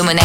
On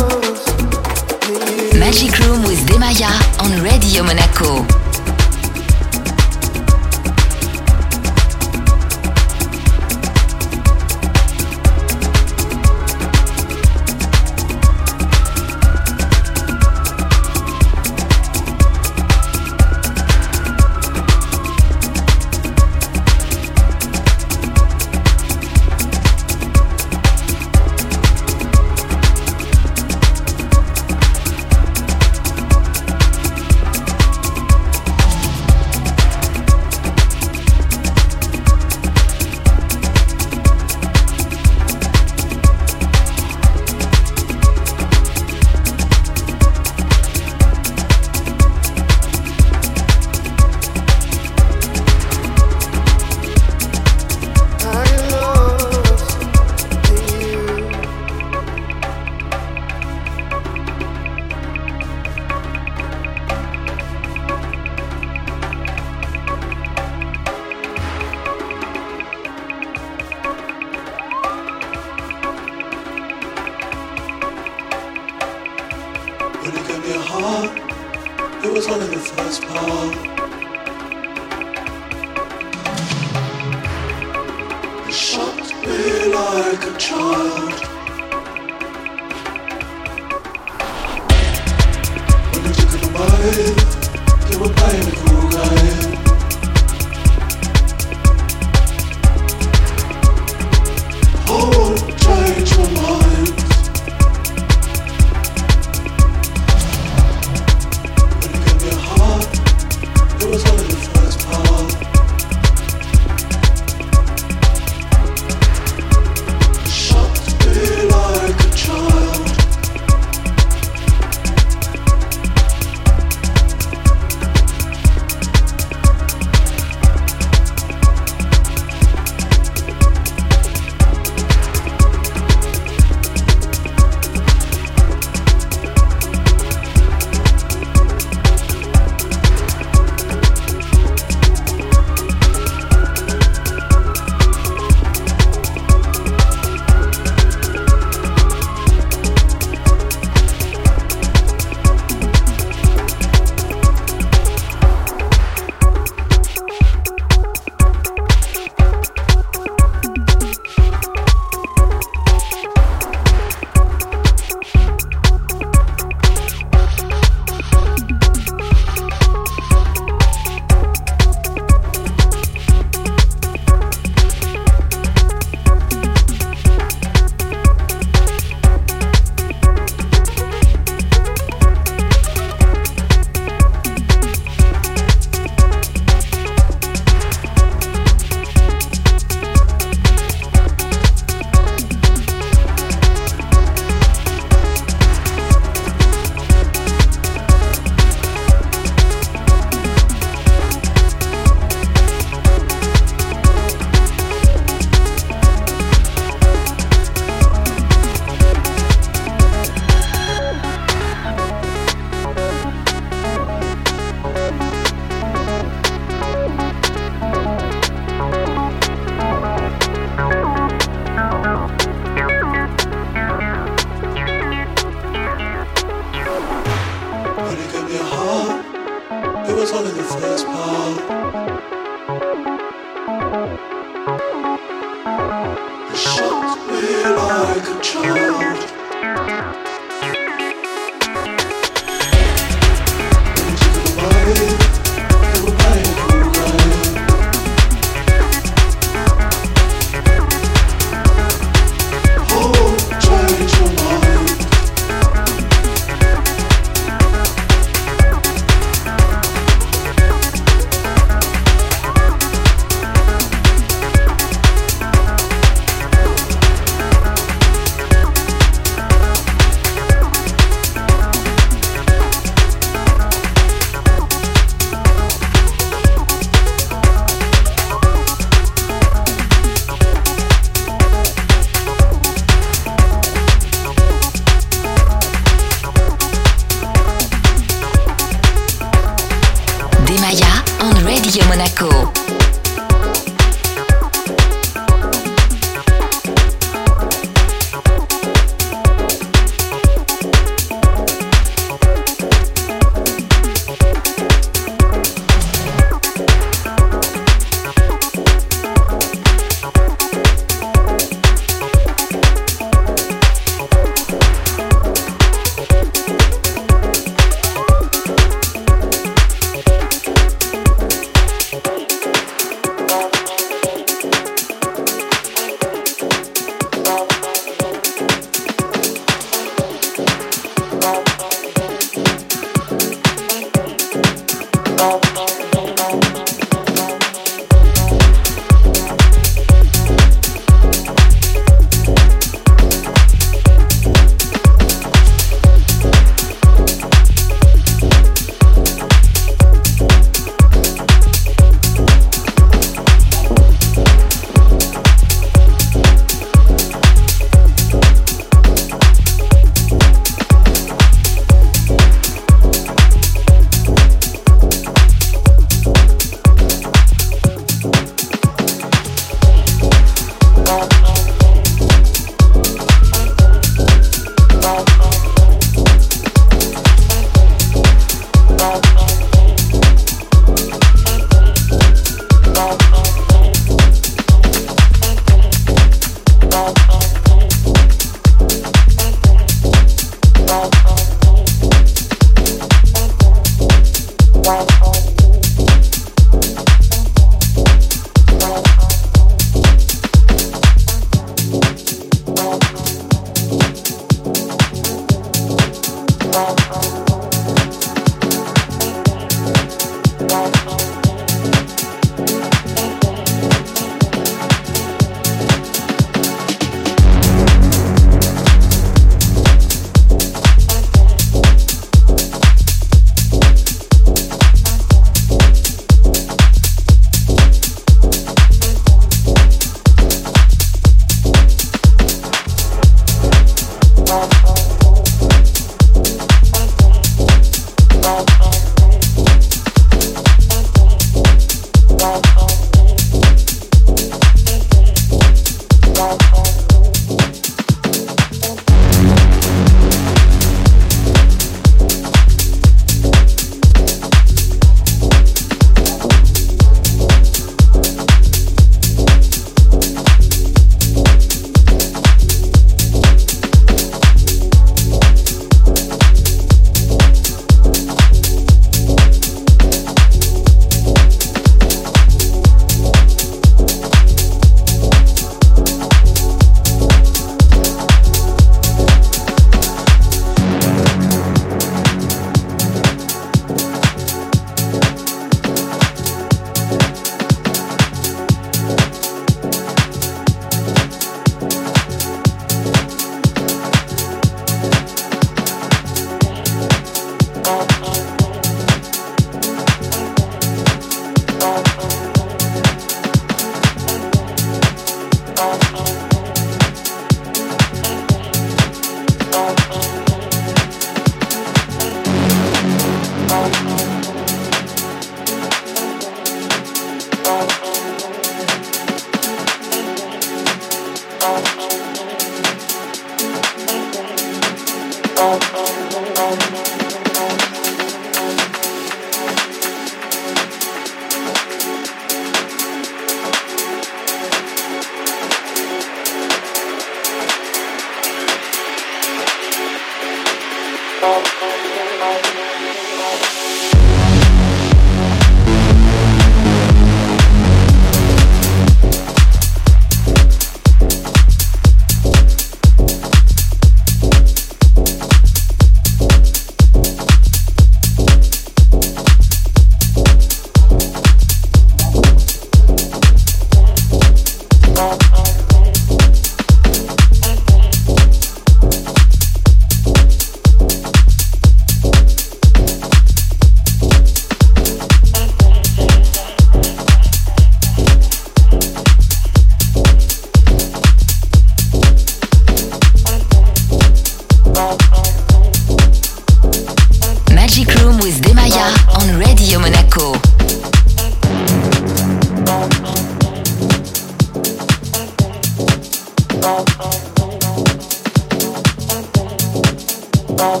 Oh,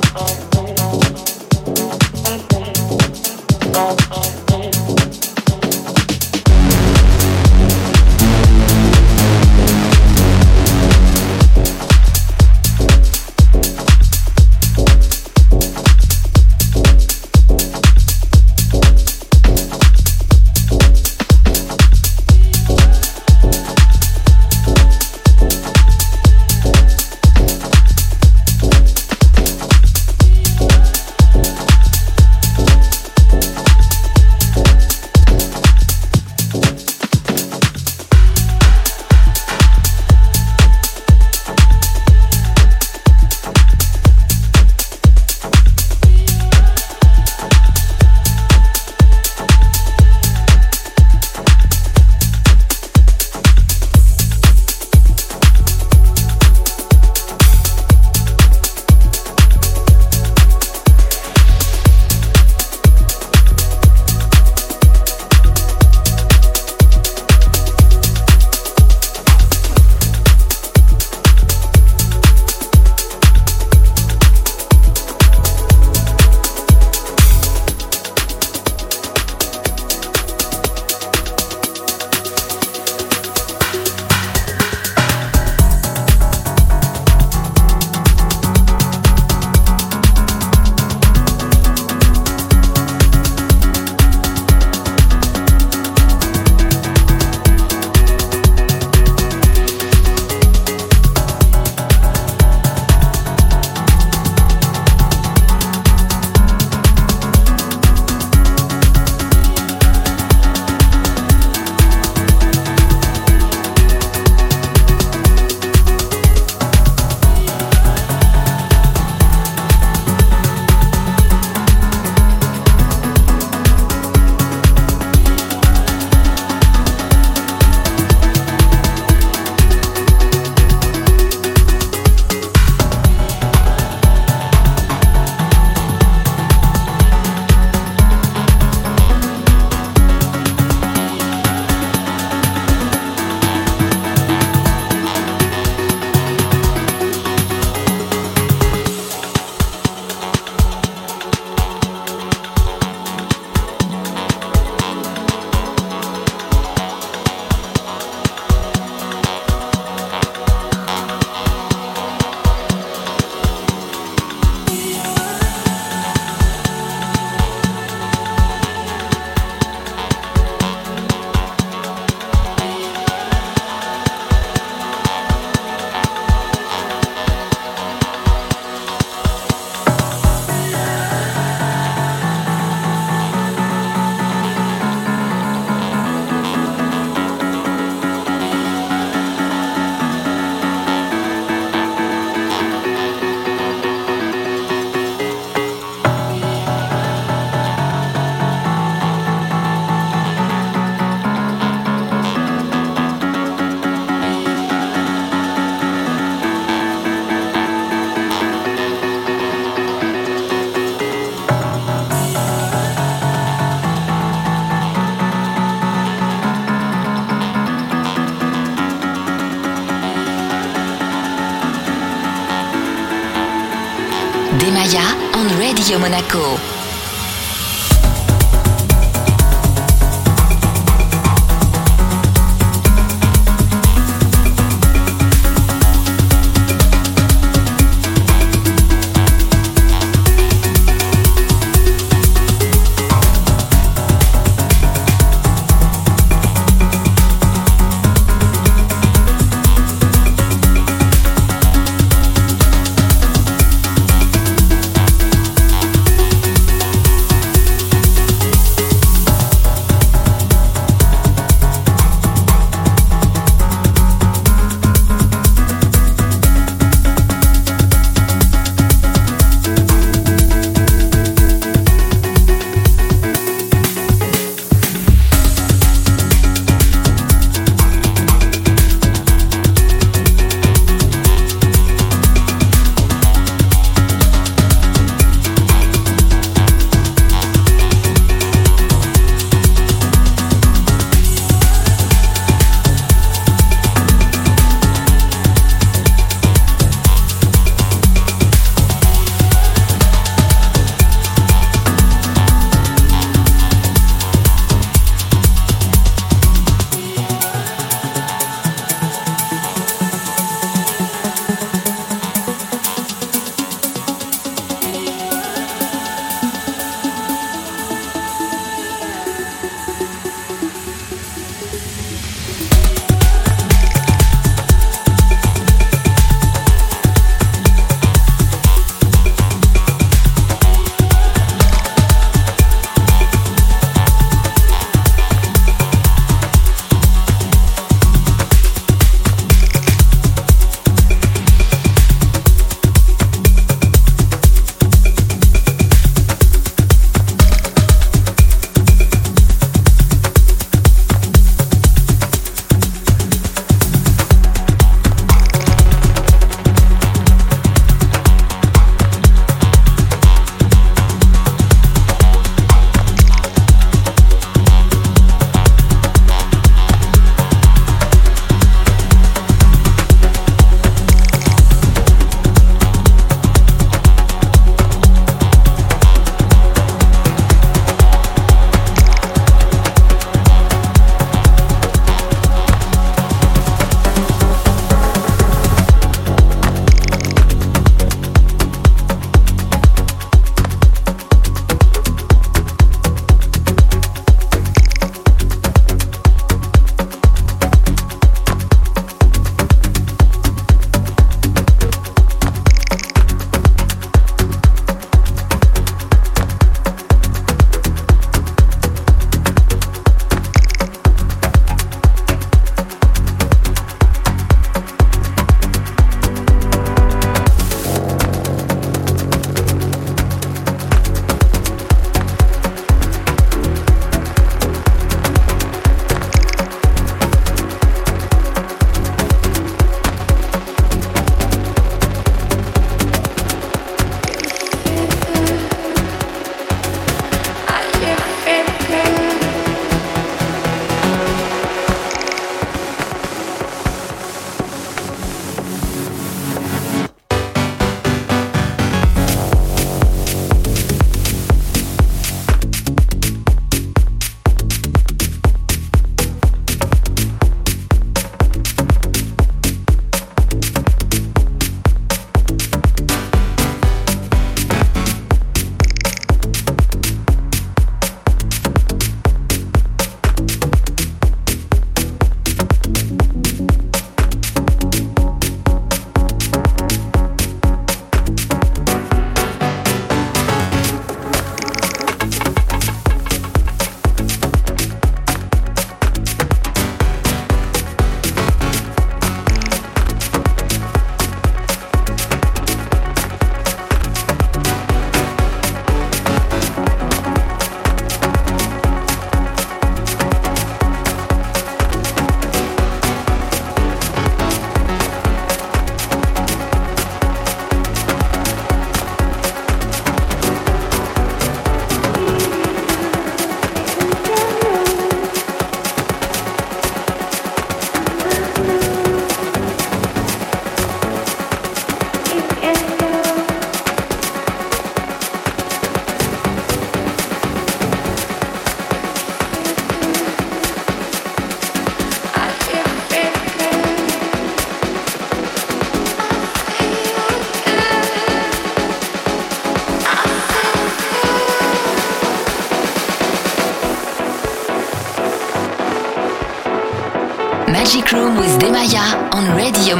Monaco.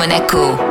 Monaco.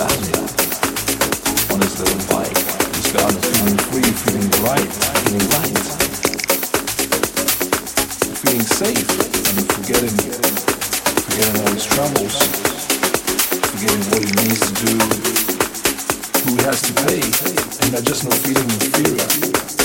on his little bike. He's gone feeling free, feeling right, feeling light, feeling safe and forgetting, forgetting all his troubles, forgetting what he needs to do, who he has to pay, and just no feeling inferior.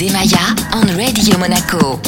Demaya on Radio Monaco.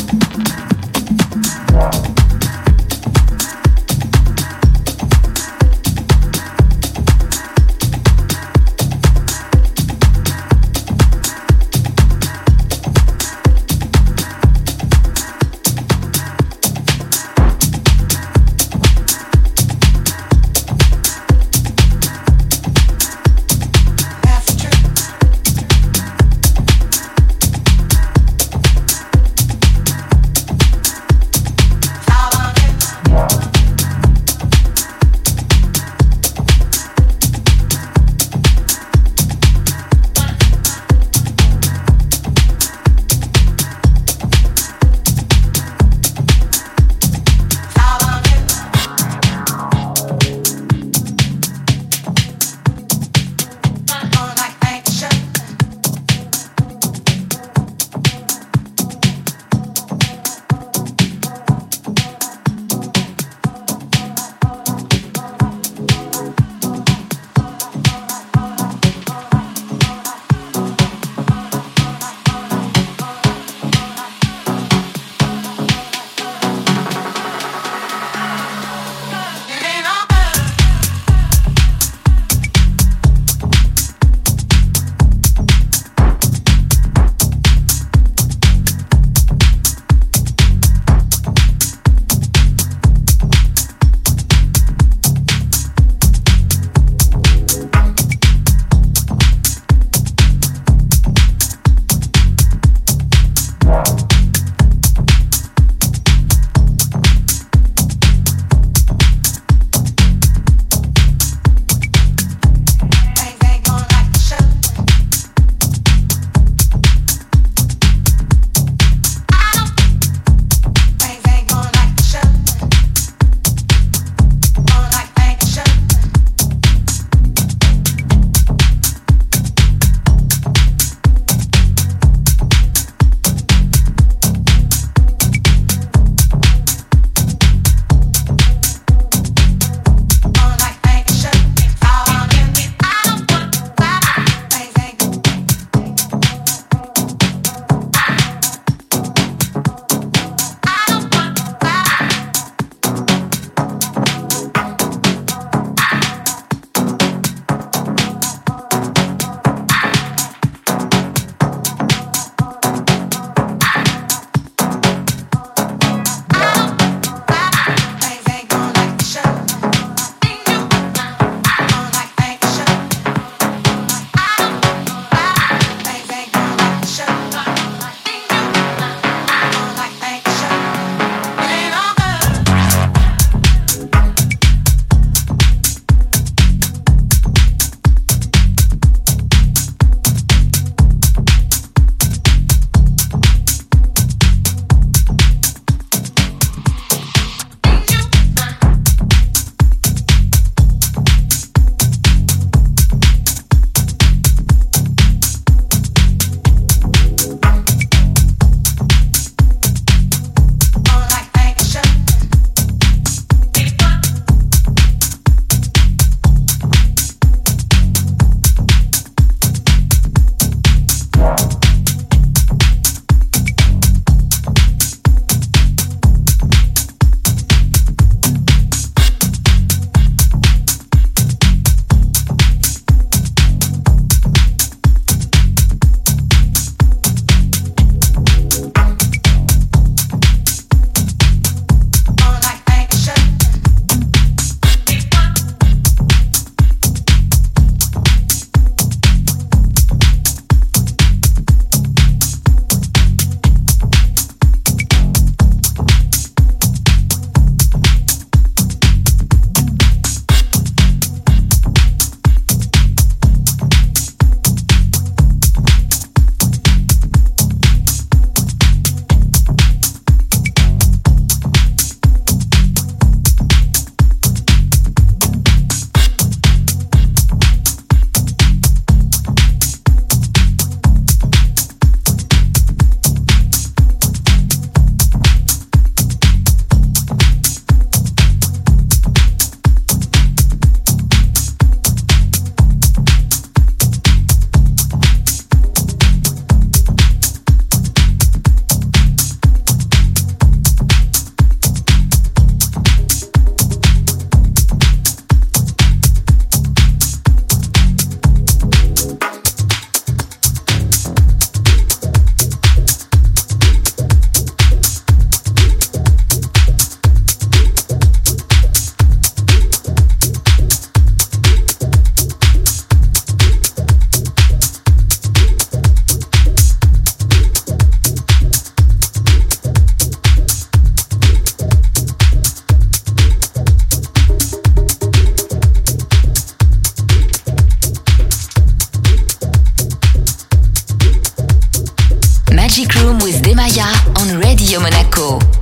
Magic Room with Demaya on Radio Monaco.